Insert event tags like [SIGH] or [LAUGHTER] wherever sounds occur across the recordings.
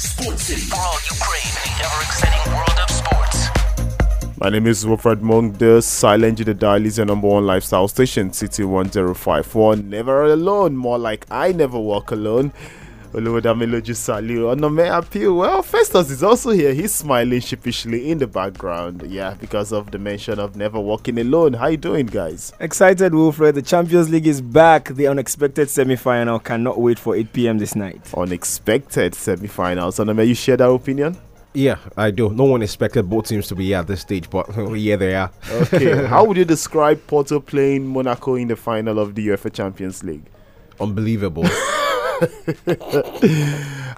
Sports City for all Ukraine, the ever exciting world of sports. My name is Wilfred Monk. The Silent the Dial is your number one lifestyle station, City 1054. Never alone, more like I never walk alone. Oluwadamiloju Saliu. Onome appeal. Well, Festus is also here. He's smiling sheepishly in the background. Yeah, because of the mention of never walking alone. How you doing, guys? Excited, Wilfred. The Champions League is back. The unexpected semi-final. Cannot wait for 8 p.m. this night. Unexpected semi-finals. Onome, you share that opinion? Yeah, I do. No one expected both teams to be at this stage, but [LAUGHS] oh, yeah, they are. Okay. [LAUGHS] How would you describe Porto playing Monaco in the final of the UEFA Champions League? Unbelievable. [LAUGHS]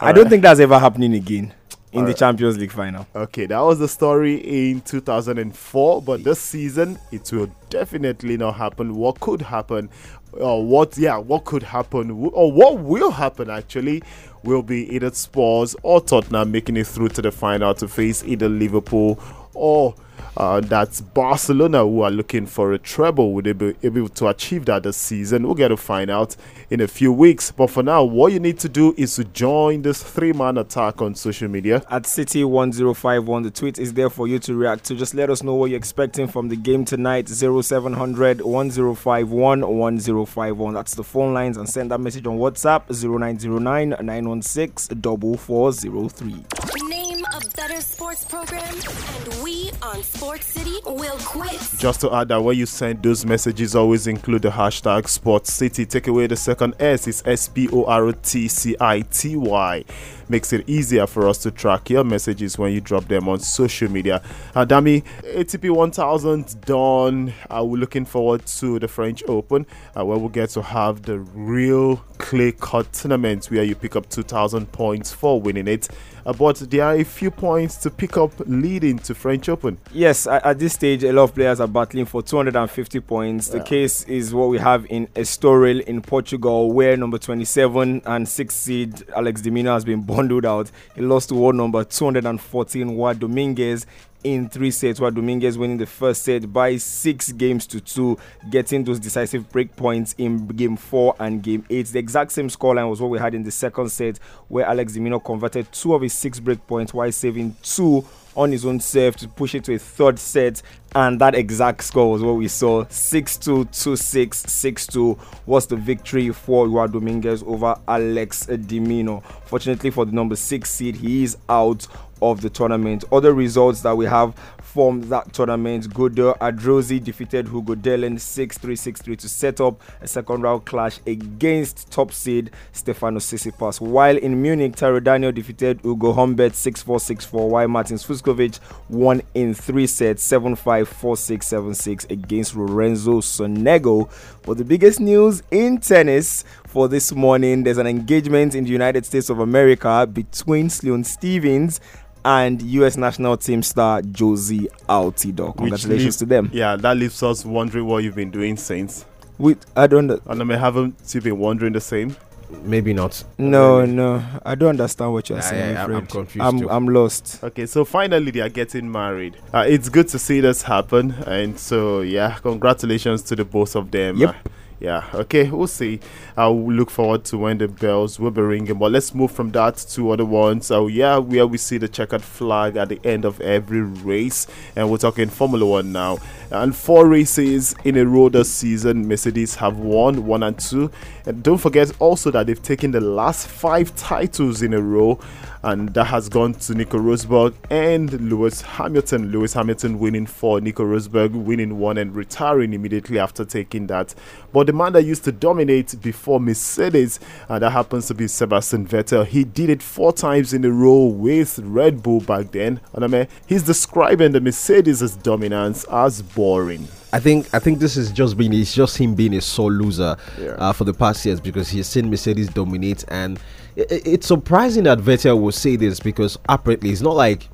I don't think that's ever happening again in All the right. Champions League final. Okay, that was the story in 2004, but this season it will definitely not happen. What could happen? Or what? Yeah, what could happen? Or what will happen actually? Will be either Spurs or Tottenham making it through to the final to face either Liverpool or uh, that's Barcelona who are looking for a treble. Would they be able to achieve that this season? We'll get to find out in a few weeks. But for now, what you need to do is to join this three man attack on social media. At City1051, the tweet is there for you to react to. Just let us know what you're expecting from the game tonight 0700 1051 1051. That's the phone lines and send that message on WhatsApp 0909 916 4403. Name a better sports program, and we on Sports City will quit. Just to add that when you send those messages, always include the hashtag Sports City. Take away the second S, it's S P O R T C I T Y makes it easier for us to track your messages when you drop them on social media. Uh, Dami, ATP 1000 done. Uh, we're looking forward to the French Open uh, where we'll get to have the real clay cut tournament where you pick up 2,000 points for winning it. Uh, but there are a few points to pick up leading to French Open. Yes, at, at this stage, a lot of players are battling for 250 points. Yeah. The case is what we have in Estoril in Portugal, where number 27 and 6 seed Alex de Minaur has been bundled out. He lost to world number 214, Juan Dominguez in three sets, while Dominguez winning the first set by six games to two, getting those decisive break points in game four and game eight. The exact same scoreline was what we had in the second set, where Alex de Minaur converted two of his six break points while saving two on his own serve to push it to a third set and that exact score was what we saw 6-2 2-6 6-2 was the victory for Juan Dominguez over Alex de Minaur fortunately for the number 6 seed he is out of the tournament. Other results that we have from that tournament Guido Andreozzi defeated Hugo Dellien 6 3 6 3 to set up a second round clash against top seed Stefano Tsitsipas. While in Munich, Taro Daniel defeated Ugo Humbert 6 4 6 4, while Martin Fucsovics won in three sets 7 5 4 6 7 6 against Lorenzo Sonego. But the biggest news in tennis for this morning there's an engagement in the United States of America between Sloane Stevens and US national team star Jozy Altidore. Congratulations leaves, to them. Yeah, that leaves us wondering what you've been doing since. We, I don't. And I mean, haven't you been wondering the same? Maybe not. No, Maybe. no, I don't understand what you're nah, saying. Yeah, I'm confused. I'm, too. I'm lost. Okay, so finally they are getting married. Uh, it's good to see this happen, and so yeah, congratulations to the both of them. Yep. Uh, yeah, okay, we'll see. I'll look forward to when the bells will be ringing. But let's move from that to other ones. So, yeah, where we see the checkered flag at the end of every race. And we're talking Formula One now. And four races in a row this season, Mercedes have won one and two. And don't forget also that they've taken the last five titles in a row and that has gone to Nico Rosberg and Lewis Hamilton. Lewis Hamilton winning four, Nico Rosberg winning one and retiring immediately after taking that. But the man that used to dominate before Mercedes, and that happens to be Sebastian Vettel, he did it four times in a row with Red Bull back then. And I mean, he's describing the Mercedes' dominance as boring. I think I think this is just being it's just him being a sore loser yeah. uh, for the past years because he's seen Mercedes dominate and it's surprising that Vettel will say this because apparently it's not like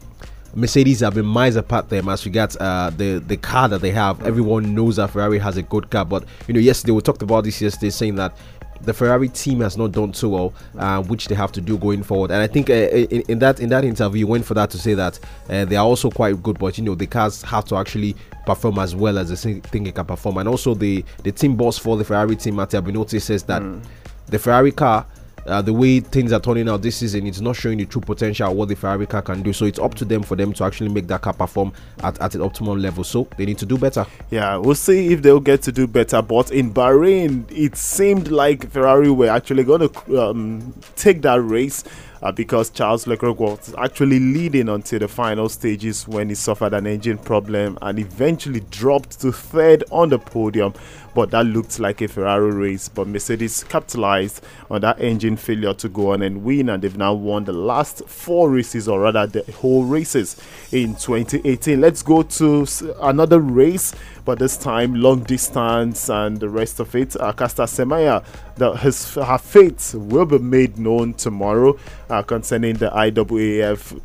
Mercedes have been miles apart them as regards uh, the the car that they have. Everyone knows that Ferrari has a good car, but you know yesterday we talked about this yesterday, saying that the Ferrari team has not done too well, uh, which they have to do going forward. And I think uh, in, in, that in that interview, went for that to say that uh, they are also quite good, but you know the cars have to actually perform as well as the thing it can perform. And also the the team boss for the Ferrari team, Matteo Binotto, says that mm. the Ferrari car uh, the way things are turning out this season, it's not showing the true potential what the Ferrari car can do. So it's up to them for them to actually make that car perform at, at an optimum level. So they need to do better. Yeah, we'll see if they'll get to do better. But in Bahrain, it seemed like Ferrari were actually going to um, take that race. Uh, because Charles Leclerc was actually leading until the final stages when he suffered an engine problem and eventually dropped to third on the podium. But that looked like a Ferrari race. But Mercedes capitalized on that engine failure to go on and win, and they've now won the last four races, or rather, the whole races in 2018. Let's go to another race, but this time long distance and the rest of it. Uh, Caster Semenya, the, his, her fate will be made known tomorrow uh, concerning the IAAF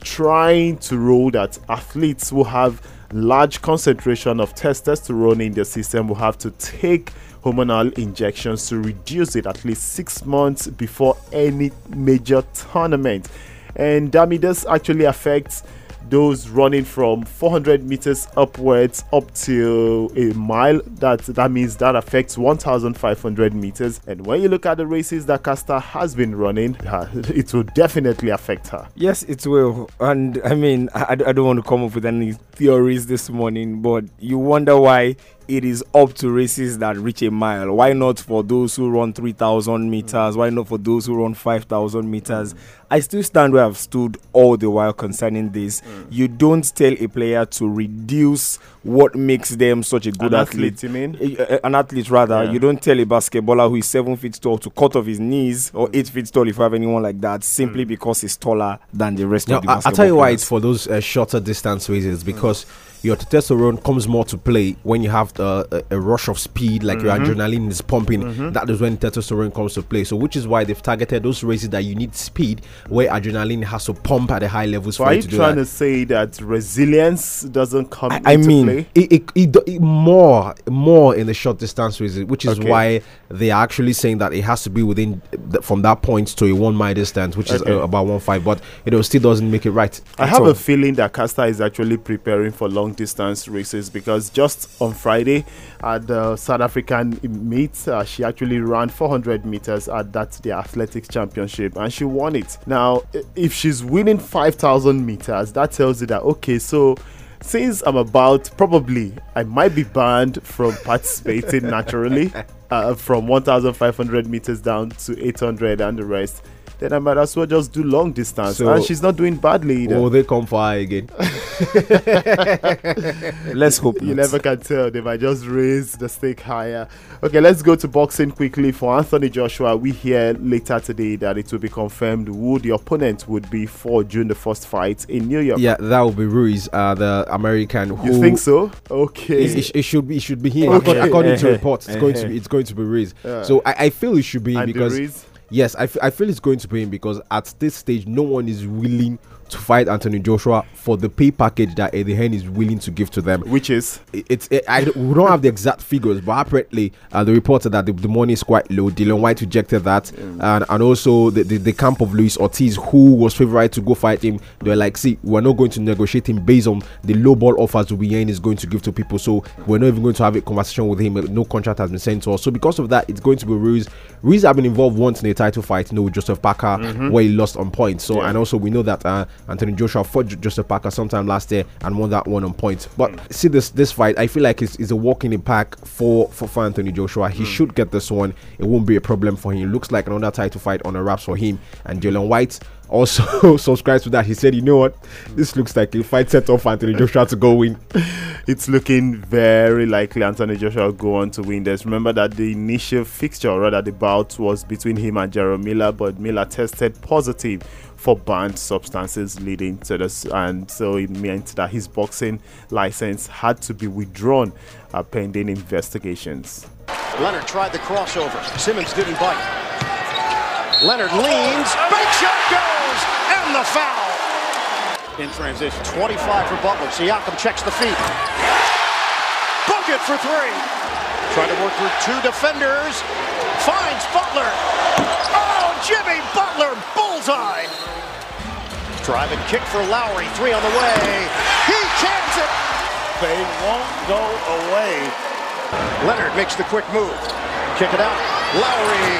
trying to rule that athletes will have large concentration of testosterone in the system will have to take hormonal injections to reduce it at least six months before any major tournament. And that this actually affects those running from 400 meters upwards up to a mile. That that means that affects 1500 meters. And when you look at the races that Caster has been running [LAUGHS] it will definitely affect her. Yes it will. And i mean I, I don't want to come up with any theories this morning but you wonder why it is up to races that reach a mile. Why not for those who run 3,000 meters? Why not for those who run 5,000 meters? I still stand where I've stood all the while concerning this. Mm. You don't tell a player to reduce what makes them such a good an athlete. athlete. You mean a, a, an athlete rather? Yeah. You don't tell a basketballer who is seven feet tall to cut off his knees or eight feet tall if you have anyone like that simply Mm. because he's taller than the rest Now, of the I, I'll tell you why it's for those uh, shorter distance races because your testosterone comes more to play when you have the, a, a rush of speed, like your adrenaline is pumping. That is when testosterone comes to play. So, which is why they've targeted those races that you need speed, where adrenaline has to pump at a high levels so for are you to do trying to say that resilience doesn't come I, I into mean, play it, it, it, it more more in the short distance races, which is Okay. why they are actually saying that it has to be within th- from that point to a one mile distance, which is uh, about one five. But it still doesn't make it right. I have all. a feeling that Caster is actually preparing for long distance races because just on Friday at the South African meet, uh, she actually ran 400 meters at that the athletics championship and she won it. Now, if she's winning 5,000 meters, that tells you that okay, so since I'm about probably I might be banned from [LAUGHS] participating naturally uh, from 1,500 meters down to 800 and the rest. Then I might as well just do long distance, So- and she's not doing badly either. Will they come for her again? [LAUGHS] Let's hope You not. never can tell. They might just raise the stake higher. Okay, let's go to boxing quickly. For Anthony Joshua, we hear later today that it will be confirmed who the opponent would be for June the first fight in New York. Yeah, that will be Ruiz, uh, the American. Who You think so? Okay. It, it, should be. It should be him. Okay. According, according to [LAUGHS] reports, it's going to be. It's going to be Ruiz. So I, I feel it should be him And the because? Yes, I, f- I feel it's going to be him because at this stage, no one is willing to fight Anthony Joshua for the pay package that Eddie Hearn is willing to give to them. Which is It- It's it, I don't- we don't have the exact figures, but apparently uh, the reported that the, the money is quite low. Dillian Whyte rejected that, and and also the, the, the camp of Luis Ortiz, who was favourite to go fight him, they're like, see, we're not going to negotiate him based on the low ball offers Ubiyen is going to give to people. So we're not even going to have a conversation with him. No contract has been sent to us. So because of that, it's going to be Ruiz. Ruiz have been involved once in a title fight, you know, with Joseph Parker, where he lost on points. So and also we know that uh, Anthony Joshua fought Jo- Joseph Parker sometime last year and won that one on points. But mm. see this this fight, I feel like it's, it's a walk in the park for, for for Anthony Joshua. He mm. should get this one. It won't be a problem for him. It looks like another title fight on the wraps for him. And Dillian Whyte also [LAUGHS] subscribes to that. He said, you know what, this looks like a fight set up for Anthony Joshua to go win. [LAUGHS] it's looking very likely Anthony Joshua will go on to win this. Remember that the initial fixture, or rather the bout, was between him and Jarrell Miller, but Miller tested positive for banned substances leading to this, and so it meant that his boxing license had to be withdrawn uh, pending investigations. Leonard tried the crossover. Simmons didn't bite. Leonard leans. Big shot goes. And the foul. In transition. 25 for Butler. Siakam checks the feet. Bucket for three. Trying to work through two defenders. Finds Butler. Oh, Jimmy Butler. Bullseye. Driving kick for Lowry. Three on the way. He cans it. They won't go away. Leonard makes the quick move. Kick it out. Lowry.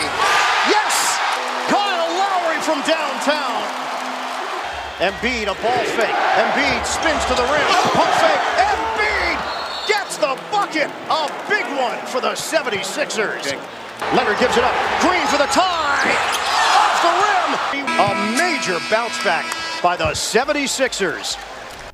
Yes! Kyle Lowry from downtown. Embiid, a ball fake. Embiid spins to the rim. Pump fake. Embiid gets the bucket. A big one for the 76ers. Leonard gives it up. Green for the tie. Off the rim. A major bounce back by the 76ers.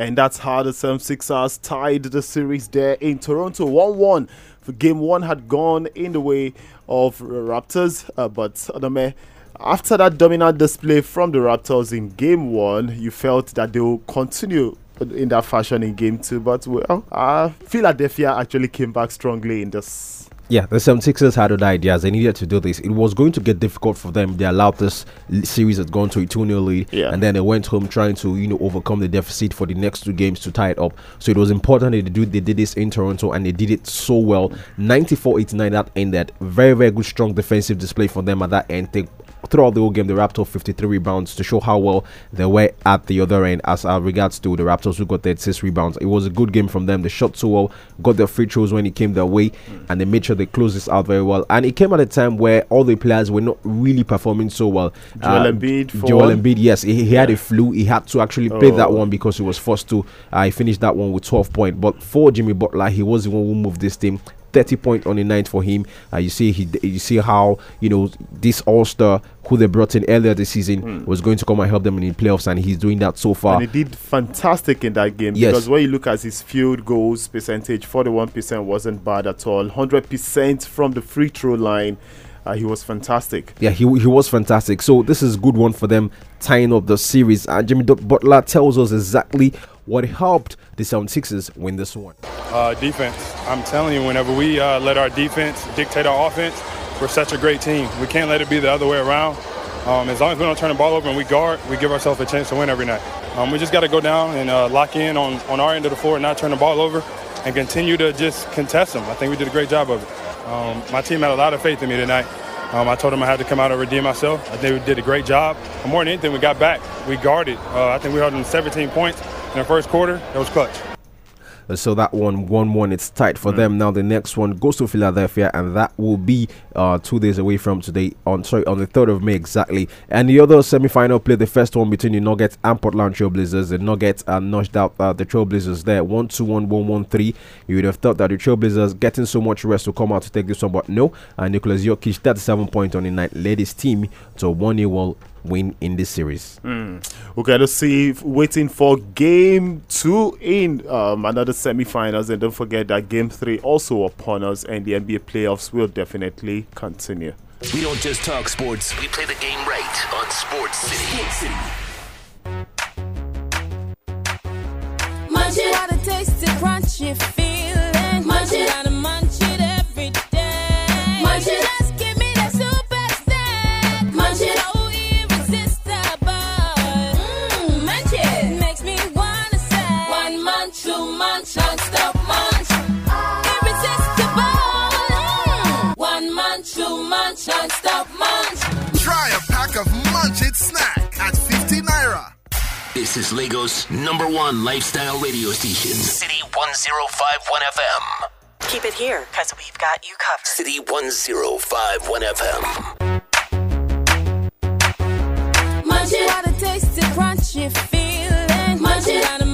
And that's how the 76ers tied the series there in Toronto 1 1. For game one had gone in the way of Raptors, uh, but Adame, after that dominant display from the Raptors in game one, you felt that they will continue in that fashion in game two. But well, uh, Philadelphia actually came back strongly in this yeah, the 76ers had other ideas. They needed to do this. It was going to get difficult for them. They allowed this series had gone to a 2 0 lead. Yeah. And then they went home trying to, you know, overcome the deficit for the next two games to tie it up. So it was important that they, do, they did this in Toronto and they did it so well. 94 89, that ended. Very, very good, strong defensive display for them at that end. They throughout the whole game, the Raptors 53 rebounds to show how well they were at the other end as uh, regards to the Raptors who got their 36 rebounds. It was a good game from them. They shot so well, got their free throws when it came their way, and they made sure they closed this out very well. And it came at a time where all the players were not really performing so well. Joel uh, Embiid, Joel Embiid, yes, he, he yeah. had a flu. He had to actually play oh. that one because he was forced to. Uh, he finished that one with 12 points. But for Jimmy Butler, he was the one who moved this team. 30 point on the night for him. Uh, you see, he you see how you know this All Star who they brought in earlier this season mm. was going to come and help them in the playoffs, and he's doing that so far. And he did fantastic in that game yes. because when you look at his field goals percentage, 41% wasn't bad at all. 100% from the free throw line. Uh, he was fantastic. Yeah, he, he was fantastic. So this is a good one for them tying up the series. And Jimmy Butler tells us exactly what helped the 76ers win this one. Uh, defense. I'm telling you, whenever we uh, let our defense dictate our offense, we're such a great team. We can't let it be the other way around. Um, as long as we don't turn the ball over and we guard, we give ourselves a chance to win every night. Um, we just got to go down and uh, lock in on, on our end of the floor and not turn the ball over and continue to just contest them. I think we did a great job of it. Um, my team had a lot of faith in me tonight. Um, I told them I had to come out and redeem myself. I think we did a great job. More than anything, we got back. We guarded. Uh, I think we held them 17 points in the first quarter. It was clutch. Uh, so that one, one, one, it's tight for mm. them. Now the next one goes to Philadelphia, and that will be uh, two days away from today. On sorry, on the third of May exactly. And the other semi-final play, the first one between the Nuggets and Portland Trailblazers. The Nuggets are notched out uh, the Trailblazers there, one two one one one three. You would have thought that the Trailblazers getting so much rest to come out to take this one, but no. And Nicholas Jokic, 37 points on the night, led his team to one 0 win in this series. Mm. Okay, let's see. Waiting for game two in um, another semi-finals, and don't forget that game three also upon us, and the NBA playoffs will definitely continue. We don't just talk sports; we play the game right on Sports City. Sports City. Munch it, tasty, crunchy feeling. Munch it, munch it every day. Munch it. This is Lagos' number one lifestyle radio station, City 1051 FM. Keep it here, because we've got you covered. City 1051 FM. Munch it, what a tasty, crunchy feeling. Munch it, munch it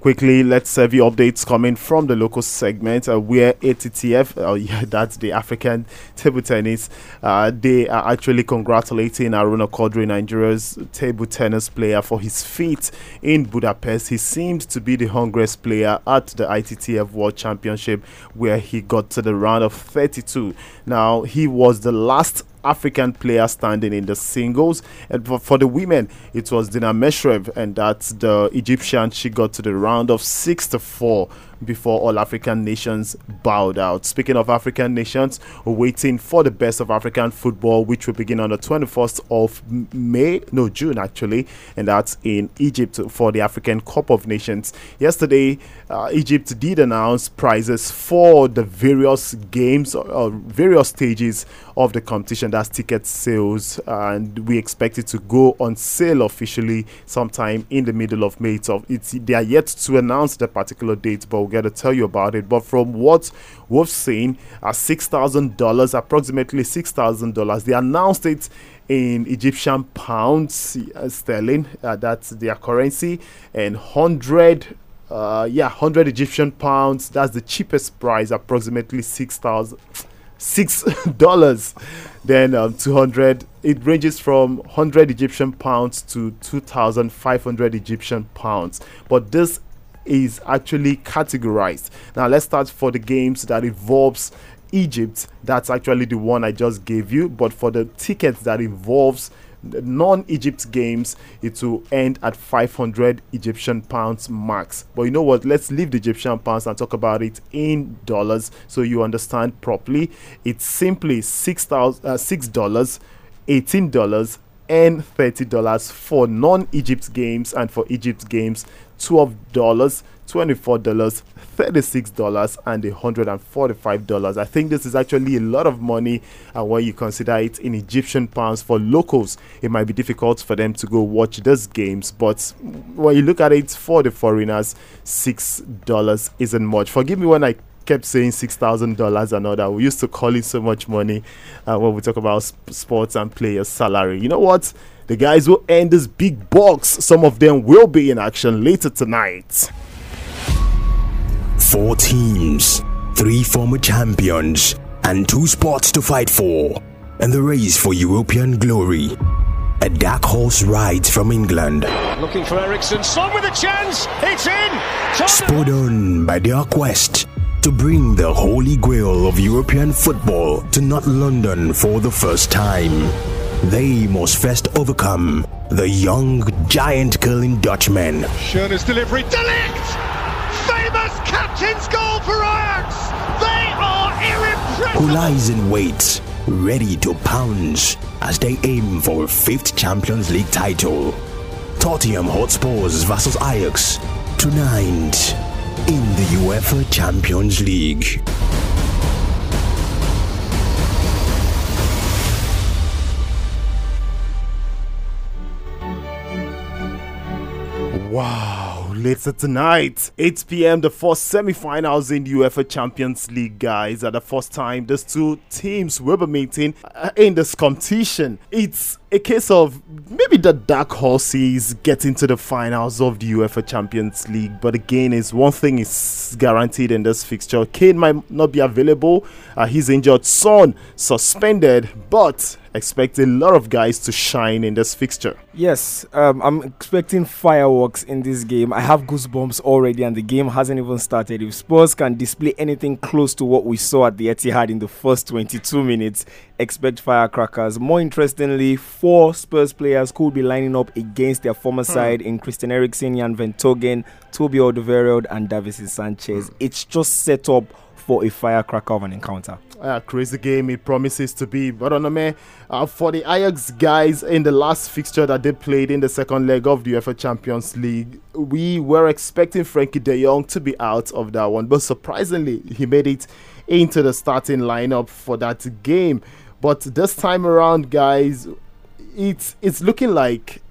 Quickly, let's have the updates coming from the local segment uh, where ATTF, uh, [LAUGHS] yeah, that's the African Table Tennis, uh, they are actually congratulating Aruna Quadri, Nigeria's table tennis player, for his feat in Budapest. He seems to be the hungriest player at the ITTF World Championship, where he got to the round of 32. Now, he was the last African player standing in the singles. And for, for the women, it was Dina Meshref, and that's the Egyptian. She got to the round of six to four before all African nations bowed out. Speaking of African nations, we're waiting for the best of African football, which will begin on the 21st of May, no, June actually, and that's in Egypt for the African Cup of Nations. Yesterday, uh, Egypt did announce prizes for the various games or, or various stages of the competition. That's ticket sales, and we expect it to go on sale officially sometime in the middle of May. So it's they are yet to announce the particular date, but we'll get to tell you about it. But from what we've seen, at six thousand dollars, approximately six thousand dollars, they announced it in Egyptian pounds uh, sterling. Uh, that's their currency, and hundred. Uh, yeah, 100 Egyptian pounds. That's the cheapest price, approximately six thousand six [LAUGHS] dollars then um, 200 it ranges from 100 egyptian pounds to 2500 egyptian pounds but this is actually categorized now let's start for the games that involves egypt that's actually the one i just gave you but for the tickets that involves non-Egypt games, it will end at 500 Egyptian pounds max. But you know what? Let's leave the Egyptian pounds and talk about it in dollars so you understand properly. It's simply six thousand uh, six dollars, eighteen dollars, and thirty dollars for non-Egypt games, and for Egypt games, twelve dollars $24, $36, and $145. I think this is actually a lot of money and when you consider it in Egyptian pounds for locals, it might be difficult for them to go watch those games. But when you look at it for the foreigners, $6 isn't much. Forgive me when I kept saying six thousand dollars and all that. We used to call it so much money uh, when we talk about sp- sports and players' salary. You know what? The guys will earn this big box. Some of them will be in action later tonight. Four teams, three former champions, and two spots to fight for, and the race for European glory. A dark horse rides from England. Looking for Eriksen. Son with a chance. It's in. Spurred on by their quest to bring the holy grail of European football to not London for the first time. They must first overcome the young giant killing Dutchman. Schöne's delivery. De Ligt! famous captain's goal for Ajax. They are irrepressible. Who lies in wait, ready to pounce as they aim for a fifth Champions League title. Tottenham Hotspurs versus Ajax tonight in the UEFA Champions League. Wow, later tonight, 8 p.m., the first semi-finals in the UEFA Champions League, guys. At the first time, these two teams will be meeting uh, in this competition. It's a case of maybe the dark horses getting to the finals of the UEFA Champions League. But again, is one thing is guaranteed in this fixture. Kane might not be available. Uh, he's injured. Son suspended, but expect a lot of guys to shine in this fixture. Yes, um, I'm expecting fireworks in this game. I have goosebumps already, and the game hasn't even started. If Spurs can display anything close to what we saw at the Etihad in the first 22 minutes, expect firecrackers. More interestingly, four Spurs players could be lining up against their former hmm. side in Christian Eriksen, Jan Vertonghen, Toby Alderweireld, and Davinson Sanchez. It's just set up for a firecracker of an encounter. Uh, crazy game it promises to be. But on the uh, for the Ajax guys in the last fixture that they played in the second leg of the UEFA Champions League, we were expecting Frenkie de Jong to be out of that one, but surprisingly, he made it into the starting lineup for that game. But this time around, guys, it's it's looking like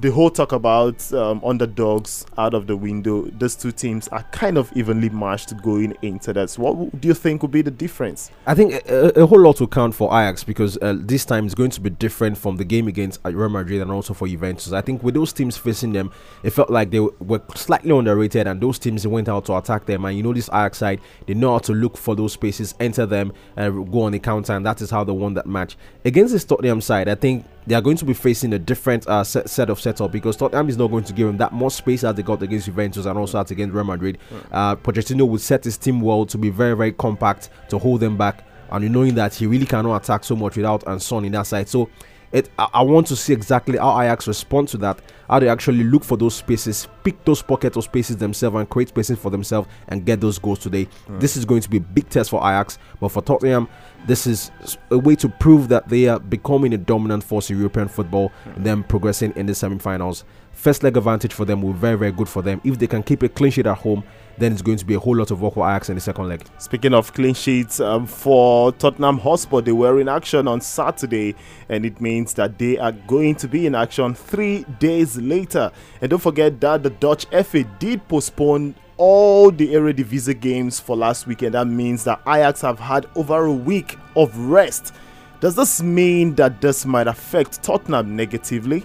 the whole talk about um, underdogs out of the window, those two teams are kind of evenly matched going into that. What do you think would be the difference? I think a, a whole lot will count for Ajax because uh, this time is going to be different from the game against Real Madrid and also for Juventus. I think with those teams facing them, it felt like they were slightly underrated, and those teams went out to attack them. And you know, this Ajax side, they know how to look for those spaces, enter them, and go on the counter, and that is how they won that match. Against this Tottenham side, I think they are going to be facing a different uh, set, set of setup because Tottenham is not going to give them that much space as they got against Juventus and also against Real Madrid. Uh, Pochettino will set his team well to be very, very compact to hold them back, and knowing that he really cannot attack so much without and Son in that side. So it, I, I want to see exactly how Ajax respond to that. How they actually look for those spaces, pick those pockets of spaces themselves, and create spaces for themselves and get those goals today. This is going to be a big test for Ajax, but for Tottenham, this is a way to prove that they are becoming a dominant force in European football, and then progressing in the semi-finals. First leg advantage for them will be very, very good for them. If they can keep a clean sheet at home, then it's going to be a whole lot of work for Ajax in the second leg. Speaking of clean sheets, um, for Tottenham Hotspur, they were in action on Saturday, and it means that they are going to be in action three days later. And don't forget that the Dutch FA did postpone all the Eredivisie games for last weekend. That means that Ajax have had over a week of rest. Does this mean that this might affect Tottenham negatively?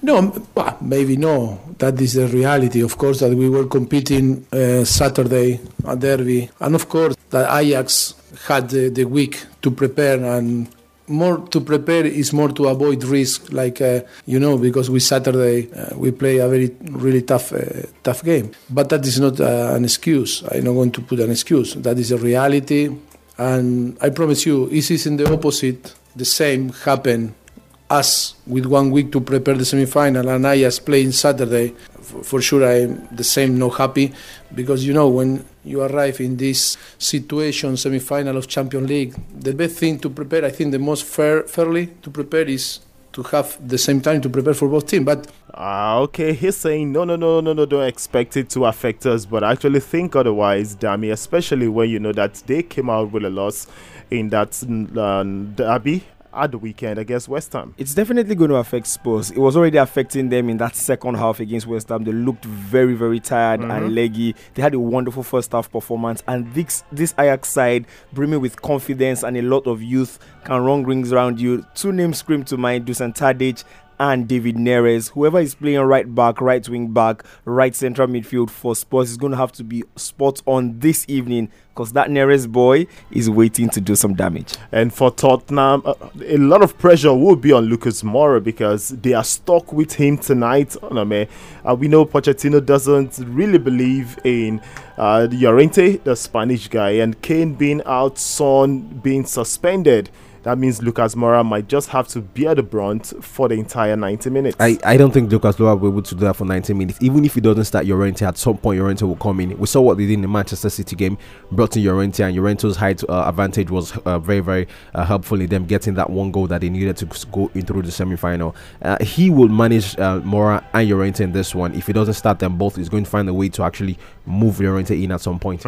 No, maybe no. That is the reality. Of course, that we were competing uh, Saturday at Derby, and of course that Ajax had the, the week to prepare and. More to prepare is more to avoid risk, like uh, you know, because we Saturday uh, we play a very really tough uh, tough game. But that is not uh, an excuse. I'm not going to put an excuse. That is a reality, and I promise you, it is in the opposite. The same happen us with one week to prepare the semi-final and as playing Saturday, for, sure I'm the same, not happy, because you know when you arrive in this situation, semi-final of Champions League, the best thing to prepare, I think the most fair, fairly to prepare is to have the same time to prepare for both teams. But Ah, okay. He's saying no, no, no, no, no. Don't expect it to affect us, but actually think otherwise, Dami. Especially when you know that they came out with a loss in that um, derby at the weekend against West Ham. It's definitely going to affect Spurs. It was already affecting them in that second half against West Ham. They looked very, very tired and mm-hmm. leggy. They had a wonderful first half performance, and this this Ajax side, brimming with confidence and a lot of youth, can run rings around you. Two names scream to mind: Dusan Tadic and David Neres. Whoever is playing right back, right wing back, right central midfield for Spurs is going to have to be spot on this evening because that Neres boy is waiting to do some damage. And for Tottenham, uh, a lot of pressure will be on Lucas Moura because they are stuck with him tonight. Onome. Uh, we know Pochettino doesn't really believe in uh, Llorente, the Spanish guy, and Kane being out, Son being suspended. That means Lucas Moura might just have to bear the brunt for the entire 90 minutes. I, I don't think Lucas Moura will be able to do that for 90 minutes. Even if he doesn't start Llorente, at some point Llorente will come in. We saw what they did in the Manchester City game, brought in Llorente, and Llorente's height uh, advantage was uh, very, very uh, helpful in them getting that one goal that they needed to go in through the semi-final. Uh, he will manage uh, Moura and Llorente in this one. If he doesn't start them both, he's going to find a way to actually move Llorente in at some point.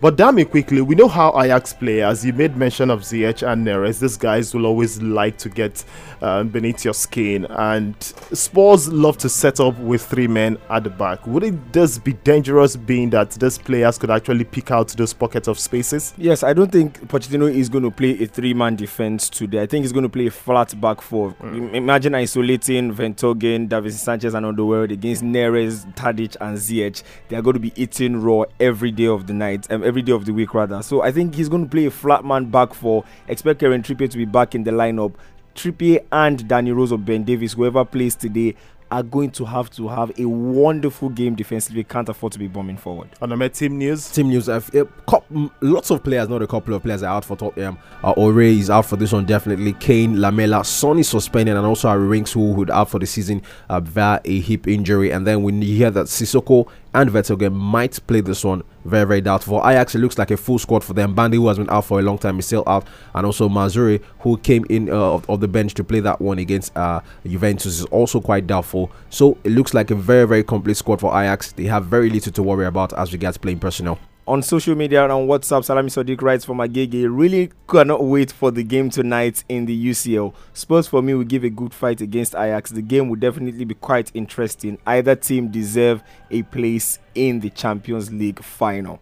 But damn it, quickly, we know how Ajax play. As you made mention of Ziyech and Neres, these guys will always like to get um, beneath your skin. And Spurs love to set up with three men at the back. Would it just be dangerous, being that those players could actually pick out those pockets of spaces? Yes, I don't think Pochettino is going to play a three-man defense today. I think he's going to play a flat back four. Im- Imagine isolating Vertonghen, Davinson Sanchez, and Alderweireld against Neres, Tadic, and Ziyech. They are going to be eating raw every day of the night, um, every day of the week rather. So I think he's going to play a flat man back four. Expect Kieran Trippier to be back in the lineup. Trippier and Danny Rose or Ben Davies, whoever plays today, are going to have to have a wonderful game defensively. Can't afford to be bombing forward. And I Met team news, Team news: uh, a cou- lots of players, not a couple of players, are out for Tottenham. Uh, Ore is out for this one, definitely. Kane, Lamela, Son is suspended, and also Harry Winks, who would out for the season uh, via a hip injury. And then when you hear that Sissoko and Vertonghen might play this one, very very doubtful. Ajax, it looks like a full squad for them. Bandy, who has been out for a long time, is still out, and also Mazraoui, who came in uh, of, of the bench to play that one against uh, Juventus, is also quite doubtful. So it looks like a very very complete squad for Ajax. They have very little to worry about as regards playing personnel. On social media and on WhatsApp, Salami Sadiq writes for Magege, really cannot wait for the game tonight in the UCL. Spurs for me will give a good fight against Ajax. The game will definitely be quite interesting. Either team deserve a place in the Champions League final.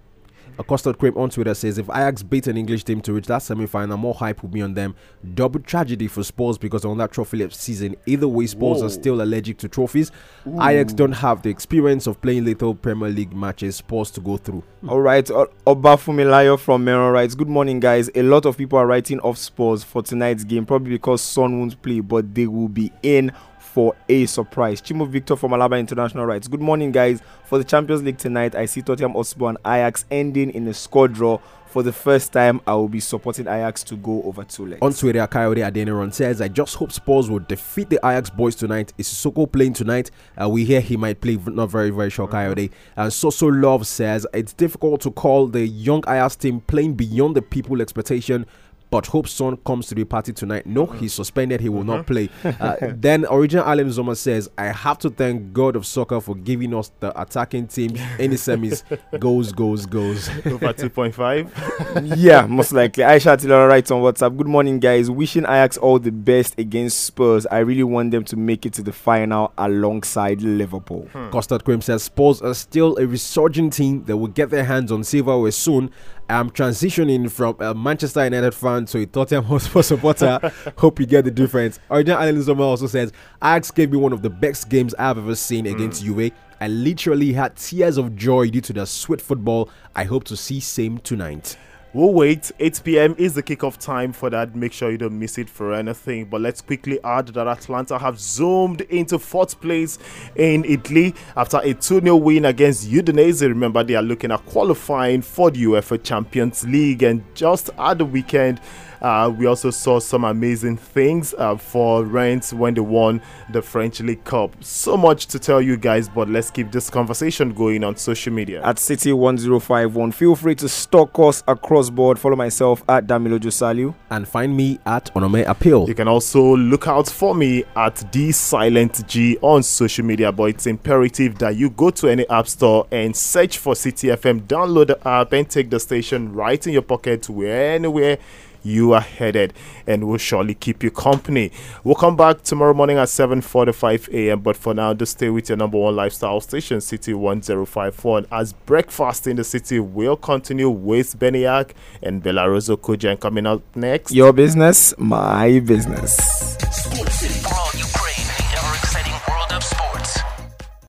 A custard crepe on Twitter says if Ajax beat an English team to reach that semi-final, more hype would be on them. Double tragedy for Spurs because on that trophy season, either way, Spurs Whoa. are still allergic to trophies. Ajax don't have the experience of playing little Premier League matches. Spurs to go through. Hmm. All right, O- Oba from Meron writes, Good morning, guys. A lot of people are writing off Spurs for tonight's game, probably because Son won't play, but they will be in for a surprise. Chimo Victor from Alaba International writes, Good morning, guys. For the Champions League tonight, I see Tottenham Hotspur and Ajax ending in a score draw. For the first time, I will be supporting Ajax to go over two legs. On Twitter, Coyote Adeniran says, I just hope Spurs will defeat the Ajax boys tonight. Is Sissoko playing tonight? Uh, we hear he might play, not very, very sure, Coyote. And Soso Love says, It's difficult to call the young Ajax team playing beyond the people expectation but hope Son comes to the party tonight. No, mm-hmm. he's suspended. He will not play. [LAUGHS] Uh, then original Alim Zoma says, I have to thank God of soccer for giving us the attacking team in the semis. goes, goes, goes. Over 2.5? [LAUGHS] yeah, most likely. Aisha Tilora writes on WhatsApp, Good morning, guys. Wishing Ajax all the best against Spurs. I really want them to make it to the final alongside Liverpool. Hmm. Costard Quim says, Spurs are still a resurging team that will get their hands on silverware soon I'm transitioning from a Manchester United fan to a Tottenham [LAUGHS] Hotspur supporter. Hope you get the difference. Original Alan Zoma also says, Ajax gave me one of the best games I've ever seen against mm. Juve. I literally had tears of joy due to the sweet football. I hope to see same tonight. We'll wait. 8 p.m. is the kickoff time for that. Make sure you don't miss it for anything. But let's quickly add that Atalanta have zoomed into fourth place in Italy after a 2 0 win against Udinese. Remember, they are looking at qualifying for the UEFA Champions League. And just at the weekend, uh, we also saw some amazing things uh, for Rennes when they won the French League Cup. So much to tell you guys, but let's keep this conversation going on social media. At City1051, feel free to stalk us across board. Follow myself at Damilo Josaliu. And find me at Onome Appeal. You can also look out for me at The Silent G on social media, but it's imperative that you go to any app store and search for City FM, download the app, and take the station right in your pocket, where anywhere you are headed and we'll surely keep you company. We'll come back tomorrow morning at 7:45 a.m. But for now, just stay with your number one lifestyle station, City 1054. As breakfast in the city will continue with Beniak and Belaroso Kujan coming up next. Your business, my business.